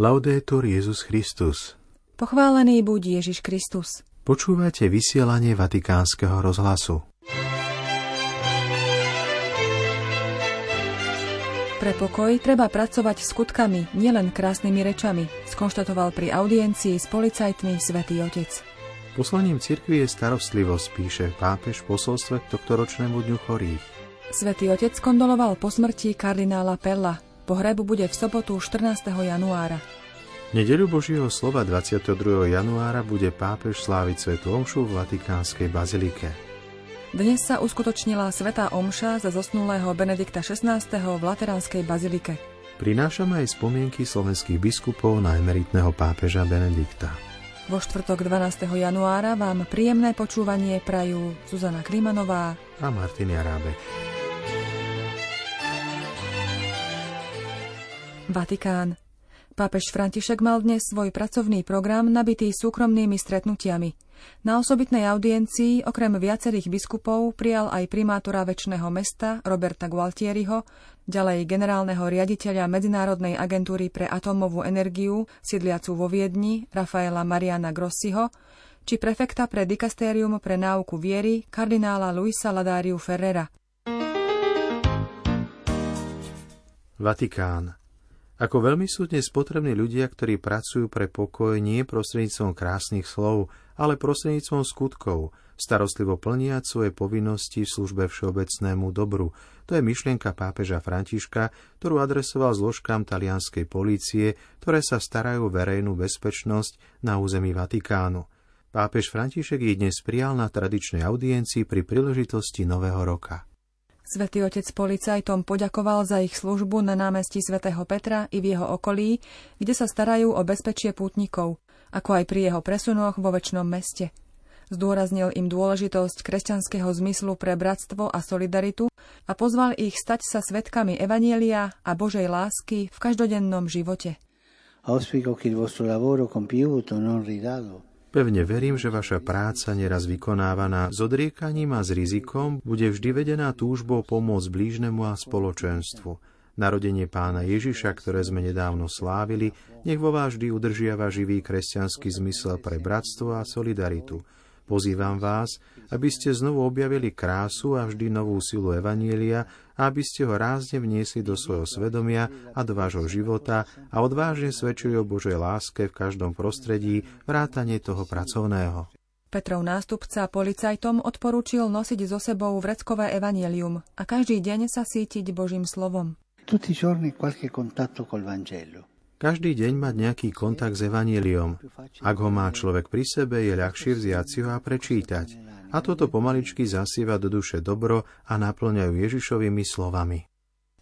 Laudetur Jezus Christus. Pochválený buď Ježiš Kristus. Počúvate vysielanie Vatikánskeho rozhlasu. Pre pokoj treba pracovať skutkami, nielen krásnymi rečami, skonštatoval pri audiencii s policajtmi svätý Otec. Poslaním cirkvi je starostlivosť, píše pápež v posolstve k tohtoročnému dňu chorých. Svetý Otec kondoloval po smrti kardinála Pella. Pohrebu bude v sobotu 14. januára. Nedeľu Božieho slova 22. januára bude pápež sláviť Svetu Omšu v Vatikánskej bazilike. Dnes sa uskutočnila Svetá Omša za zosnulého Benedikta XVI. v Lateránskej bazilike. Prinášame aj spomienky slovenských biskupov na emeritného pápeža Benedikta. Vo štvrtok 12. januára vám príjemné počúvanie prajú Zuzana Klimanová a Martin Jarábek. Vatikán. Pápež František mal dnes svoj pracovný program nabitý súkromnými stretnutiami – na osobitnej audiencii okrem viacerých biskupov prijal aj primátora väčšného mesta Roberta Gualtieriho, ďalej generálneho riaditeľa Medzinárodnej agentúry pre atómovú energiu, sídliacu vo Viedni, Rafaela Mariana Grossiho, či prefekta pre dikastérium pre náuku viery, kardinála Luisa Ladáriu Ferrera. Vatikán. Ako veľmi sú dnes potrební ľudia, ktorí pracujú pre pokoj nie prostredníctvom krásnych slov, ale prostredníctvom skutkov, starostlivo plniať svoje povinnosti v službe všeobecnému dobru. To je myšlienka pápeža Františka, ktorú adresoval zložkám talianskej polície, ktoré sa starajú verejnú bezpečnosť na území Vatikánu. Pápež František ich dnes prijal na tradičnej audiencii pri príležitosti Nového roka. Svetý otec policajtom poďakoval za ich službu na námestí svätého Petra i v jeho okolí, kde sa starajú o bezpečie pútnikov ako aj pri jeho presunoch vo väčšnom meste. Zdôraznil im dôležitosť kresťanského zmyslu pre bratstvo a solidaritu a pozval ich stať sa svetkami Evanielia a Božej lásky v každodennom živote. Pevne verím, že vaša práca, neraz vykonávaná s odriekaním a s rizikom, bude vždy vedená túžbou pomôcť blížnemu a spoločenstvu – Narodenie pána Ježiša, ktoré sme nedávno slávili, nech vo vás vždy udržiava živý kresťanský zmysel pre bratstvo a solidaritu. Pozývam vás, aby ste znovu objavili krásu a vždy novú silu Evanielia a aby ste ho rázne vniesli do svojho svedomia a do vášho života a odvážne svedčili o Božej láske v každom prostredí, vrátane toho pracovného. Petrov nástupca policajtom odporúčil nosiť so sebou vreckové evanielium a každý deň sa sítiť Božím slovom. Tutti i giorni qualche contatto col Vangelo. Každý deň mať nejaký kontakt s Evangeliom. Ak ho má človek pri sebe, je ľahšie vziať si ho a prečítať. A toto pomaličky zasieva do duše dobro a naplňajú Ježišovými slovami.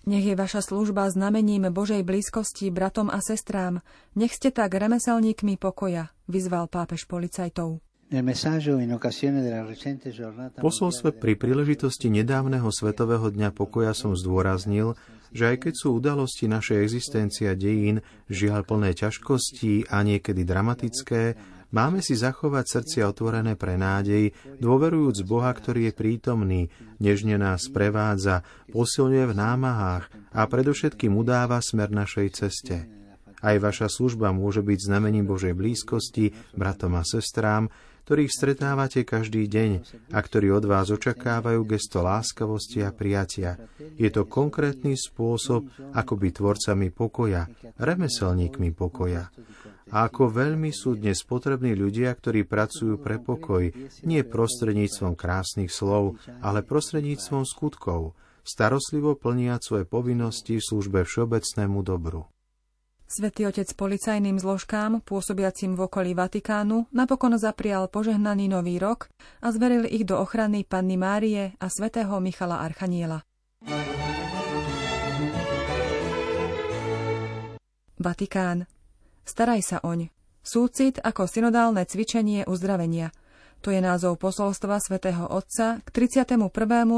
Nech je vaša služba znamením Božej blízkosti bratom a sestrám. Nech ste tak remeselníkmi pokoja, vyzval pápež policajtov. Posolstve pri príležitosti nedávneho Svetového dňa pokoja som zdôraznil, že aj keď sú udalosti našej existencie a dejín žiaľ plné ťažkostí a niekedy dramatické, máme si zachovať srdcia otvorené pre nádej, dôverujúc Boha, ktorý je prítomný, nežne nás prevádza, posilňuje v námahách a predovšetkým udáva smer našej ceste. Aj vaša služba môže byť znamením Božej blízkosti bratom a sestrám, ktorých stretávate každý deň a ktorí od vás očakávajú gesto láskavosti a prijatia. Je to konkrétny spôsob, ako byť tvorcami pokoja, remeselníkmi pokoja. A ako veľmi sú dnes potrební ľudia, ktorí pracujú pre pokoj, nie prostredníctvom krásnych slov, ale prostredníctvom skutkov, starostlivo plniať svoje povinnosti v službe všeobecnému dobru. Svetý otec policajným zložkám, pôsobiacim v okolí Vatikánu, napokon zaprial požehnaný nový rok a zveril ich do ochrany Panny Márie a svätého Michala Archaniela. Vatikán. Staraj sa oň. Súcit ako synodálne cvičenie uzdravenia – to je názov posolstva svätého Otca k 31.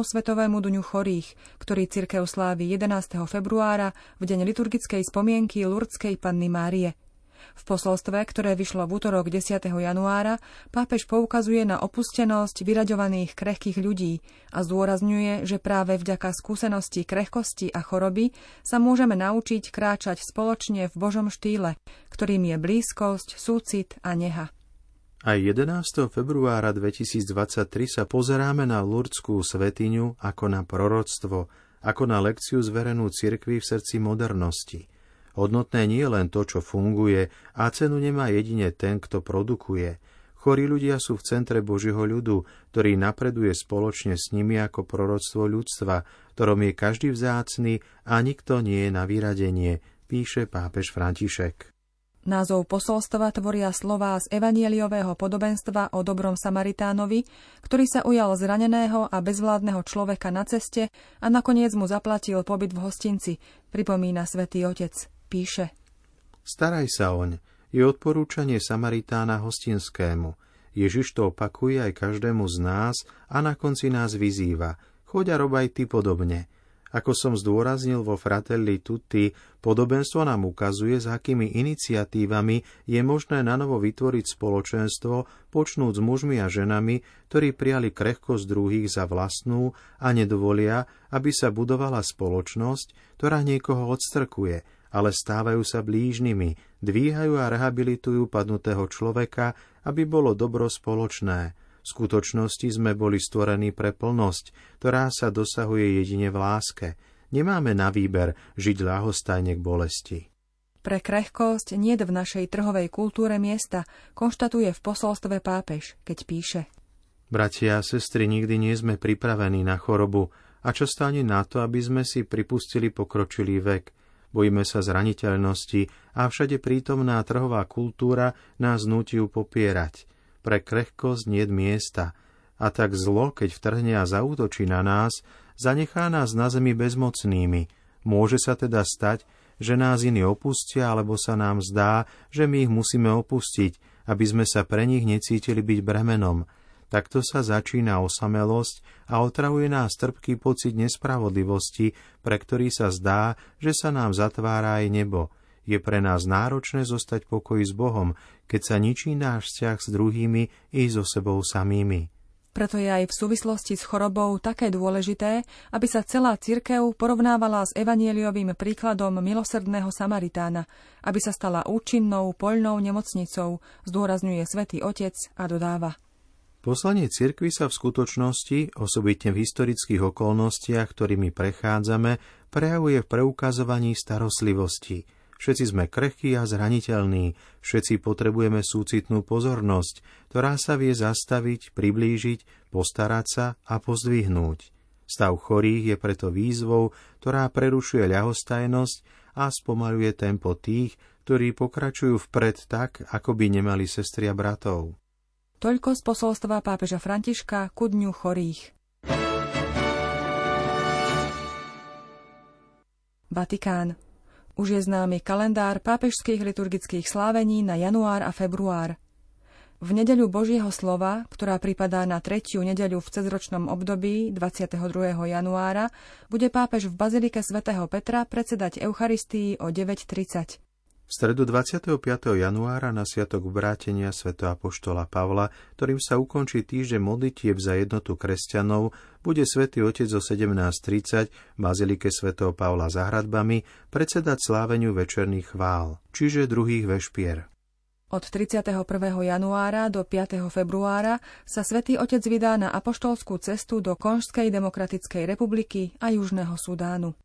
Svetovému dňu chorých, ktorý cirkev slávi 11. februára v deň liturgickej spomienky Lurdskej Panny Márie. V posolstve, ktoré vyšlo v útorok 10. januára, pápež poukazuje na opustenosť vyraďovaných krehkých ľudí a zdôrazňuje, že práve vďaka skúsenosti krehkosti a choroby sa môžeme naučiť kráčať spoločne v Božom štýle, ktorým je blízkosť, súcit a neha. Aj 11. februára 2023 sa pozeráme na Lurdskú svetiňu ako na proroctvo, ako na lekciu zverenú cirkvi v srdci modernosti – Hodnotné nie len to, čo funguje, a cenu nemá jedine ten, kto produkuje. Chorí ľudia sú v centre Božieho ľudu, ktorý napreduje spoločne s nimi ako proroctvo ľudstva, ktorom je každý vzácný a nikto nie je na vyradenie, píše pápež František. Názov posolstva tvoria slová z evanieliového podobenstva o dobrom Samaritánovi, ktorý sa ujal zraneného a bezvládneho človeka na ceste a nakoniec mu zaplatil pobyt v hostinci, pripomína svätý Otec píše Staraj sa oň, je odporúčanie Samaritána hostinskému. Ježiš to opakuje aj každému z nás a na konci nás vyzýva. Choď a rob aj ty podobne. Ako som zdôraznil vo Fratelli Tutti, podobenstvo nám ukazuje, s akými iniciatívami je možné nanovo vytvoriť spoločenstvo, počnúť s mužmi a ženami, ktorí prijali krehkosť druhých za vlastnú a nedovolia, aby sa budovala spoločnosť, ktorá niekoho odstrkuje, ale stávajú sa blížnymi, dvíhajú a rehabilitujú padnutého človeka, aby bolo dobro spoločné. V skutočnosti sme boli stvorení pre plnosť, ktorá sa dosahuje jedine v láske. Nemáme na výber žiť ľahostajne k bolesti. Pre krehkosť nie v našej trhovej kultúre miesta, konštatuje v posolstve pápež, keď píše. Bratia a sestry, nikdy nie sme pripravení na chorobu a často ani na to, aby sme si pripustili pokročilý vek – bojíme sa zraniteľnosti a všade prítomná trhová kultúra nás nutí popierať. Pre krehkosť nie miesta a tak zlo, keď vtrhne a zautočí na nás, zanechá nás na zemi bezmocnými. Môže sa teda stať, že nás iní opustia, alebo sa nám zdá, že my ich musíme opustiť, aby sme sa pre nich necítili byť bremenom – Takto sa začína osamelosť a otravuje nás trpký pocit nespravodlivosti, pre ktorý sa zdá, že sa nám zatvára aj nebo. Je pre nás náročné zostať pokoji s Bohom, keď sa ničí náš vzťah s druhými i so sebou samými. Preto je aj v súvislosti s chorobou také dôležité, aby sa celá cirkev porovnávala s evanieliovým príkladom milosrdného Samaritána, aby sa stala účinnou poľnou nemocnicou, zdôrazňuje svätý Otec a dodáva. Poslanie cirkvy sa v skutočnosti, osobitne v historických okolnostiach, ktorými prechádzame, prejavuje v preukazovaní starostlivosti. Všetci sme krehkí a zraniteľní, všetci potrebujeme súcitnú pozornosť, ktorá sa vie zastaviť, priblížiť, postarať sa a pozdvihnúť. Stav chorých je preto výzvou, ktorá prerušuje ľahostajnosť a spomaluje tempo tých, ktorí pokračujú vpred tak, ako by nemali sestri a bratov. Toľko z posolstva pápeža Františka ku dňu chorých. Vatikán. Už je známy kalendár pápežských liturgických slávení na január a február. V nedeľu Božieho slova, ktorá pripadá na tretiu nedeľu v cezročnom období 22. januára, bude pápež v Bazilike svätého Petra predsedať Eucharistii o 9.30. V stredu 25. januára na sviatok obrátenia sv. Apoštola Pavla, ktorým sa ukončí týždeň modlitieb za jednotu kresťanov, bude svätý Otec o 17.30 v Bazilike sv. Pavla za hradbami predsedať sláveniu večerných chvál, čiže druhých vešpier. Od 31. januára do 5. februára sa svätý Otec vydá na apoštolskú cestu do Konžskej demokratickej republiky a Južného Sudánu.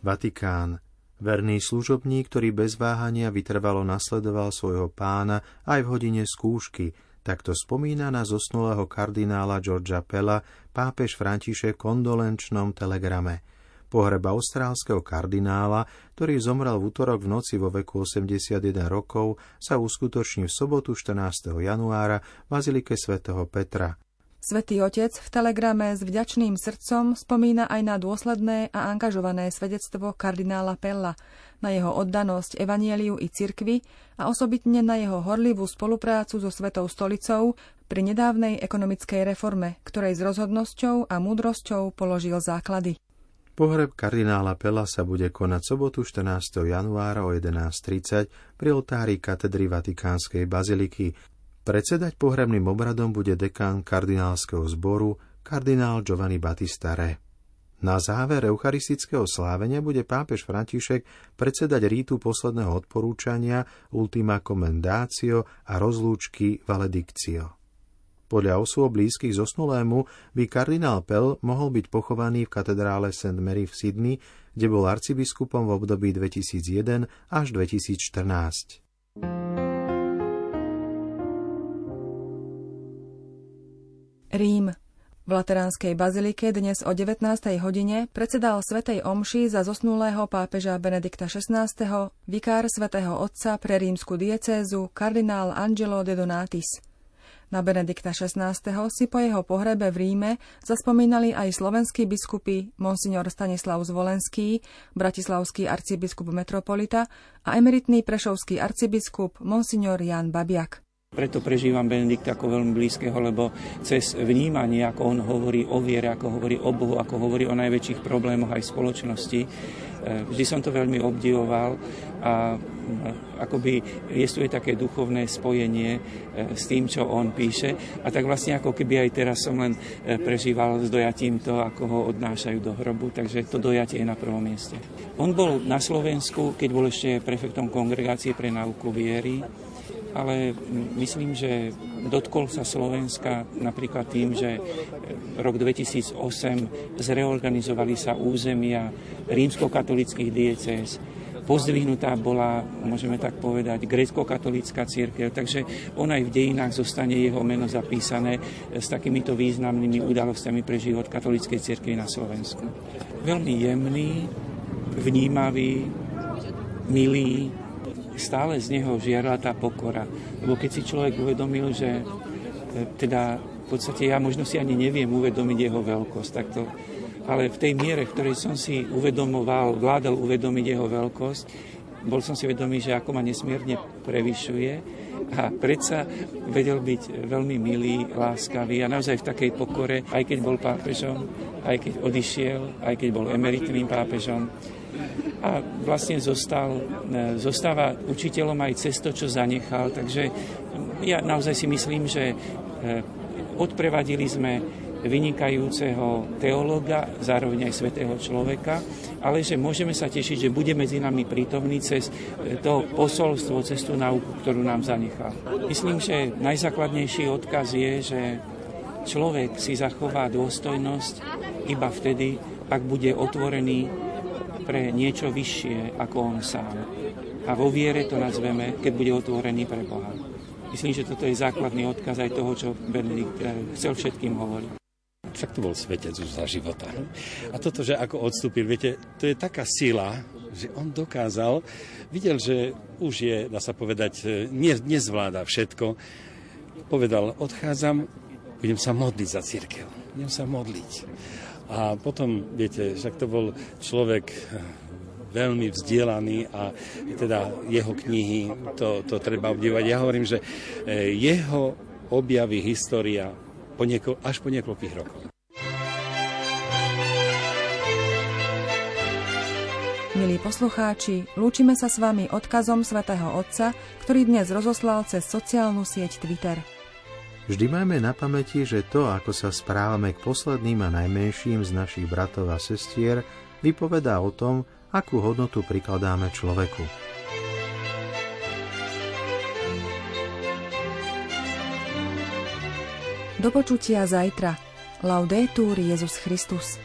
Vatikán. Verný služobník, ktorý bez váhania vytrvalo nasledoval svojho pána aj v hodine skúšky, takto spomína na zosnulého kardinála Georgia Pella pápež František v kondolenčnom telegrame. Pohreb austrálskeho kardinála, ktorý zomrel v útorok v noci vo veku 81 rokov, sa uskutoční v sobotu 14. januára v Bazilike svätého Petra. Svetý Otec v telegrame s vďačným srdcom spomína aj na dôsledné a angažované svedectvo kardinála Pella, na jeho oddanosť evanieliu i cirkvi a osobitne na jeho horlivú spoluprácu so Svetou stolicou pri nedávnej ekonomickej reforme, ktorej s rozhodnosťou a múdrosťou položil základy. Pohreb kardinála Pela sa bude konať sobotu 14. januára o 11.30 pri oltári katedry Vatikánskej baziliky. Predsedať pohrebným obradom bude dekán kardinálskeho zboru kardinál Giovanni Battista Re. Na záver eucharistického slávenia bude pápež František predsedať rítu posledného odporúčania Ultima Commendatio a rozlúčky Valedictio. Podľa osôb blízkych zosnulému by kardinál Pell mohol byť pochovaný v katedrále St. Mary v Sydney, kde bol arcibiskupom v období 2001 až 2014. Rím. V Lateránskej bazilike dnes o 19. hodine predsedal Svetej Omši za zosnulého pápeža Benedikta XVI. vikár Svetého Otca pre rímsku diecézu kardinál Angelo de Donatis. Na Benedikta XVI. si po jeho pohrebe v Ríme zaspomínali aj slovenskí biskupy Monsignor Stanislav Zvolenský, bratislavský arcibiskup metropolita a emeritný prešovský arcibiskup Monsignor Jan Babiak. Preto prežívam Benedikta ako veľmi blízkeho, lebo cez vnímanie, ako on hovorí o viere, ako hovorí o Bohu, ako hovorí o najväčších problémoch aj spoločnosti, Eh, vždy som to veľmi obdivoval a eh, akoby je také duchovné spojenie eh, s tým, čo on píše. A tak vlastne ako keby aj teraz som len prežíval s dojatím to, ako ho odnášajú do hrobu, takže to dojatie je na prvom mieste. On bol na Slovensku, keď bol ešte prefektom kongregácie pre náuku viery ale myslím, že dotkol sa Slovenska napríklad tým, že rok 2008 zreorganizovali sa územia rímskokatolických diecéz. Pozdvihnutá bola, môžeme tak povedať, grecko-katolická církev, takže on aj v dejinách zostane jeho meno zapísané s takýmito významnými udalosťami pre život katolíckej církvy na Slovensku. Veľmi jemný, vnímavý, milý, stále z neho žiarla tá pokora. Lebo keď si človek uvedomil, že e, teda v podstate ja možno si ani neviem uvedomiť jeho veľkosť, tak to, ale v tej miere, v ktorej som si uvedomoval, vládal uvedomiť jeho veľkosť, bol som si vedomý, že ako ma nesmierne prevyšuje a predsa vedel byť veľmi milý, láskavý a naozaj v takej pokore, aj keď bol pápežom, aj keď odišiel, aj keď bol emeritným pápežom, a vlastne zostal, e, zostáva učiteľom aj cez to, čo zanechal. Takže ja naozaj si myslím, že e, odprevadili sme vynikajúceho teológa, zároveň aj svetého človeka, ale že môžeme sa tešiť, že bude medzi nami prítomný cez e, to posolstvo, cez tú náuku, ktorú nám zanechal. Myslím, že najzákladnejší odkaz je, že človek si zachová dôstojnosť iba vtedy, ak bude otvorený pre niečo vyššie ako on sám. A vo viere to nazveme, keď bude otvorený pre Boha. Myslím, že toto je základný odkaz aj toho, čo Benedikt eh, chcel všetkým hovoriť. Však to bol svetec už za života. A toto, že ako odstúpil, viete, to je taká sila, že on dokázal, videl, že už je, dá sa povedať, eh, ne, nezvláda všetko. Povedal, odchádzam, budem sa modliť za církev. Budem sa modliť. A potom, viete, však to bol človek eh, veľmi vzdielaný a teda jeho knihy, to, to treba obdivovať. Ja hovorím, že eh, jeho objavy história po nieko, až po niekoľkých rokoch. Milí poslucháči, lúčime sa s vami odkazom svätého Otca, ktorý dnes rozoslal cez sociálnu sieť Twitter. Vždy máme na pamäti, že to, ako sa správame k posledným a najmenším z našich bratov a sestier, vypovedá o tom, akú hodnotu prikladáme človeku. Do počutia zajtra. Laudetur Jezus Christus.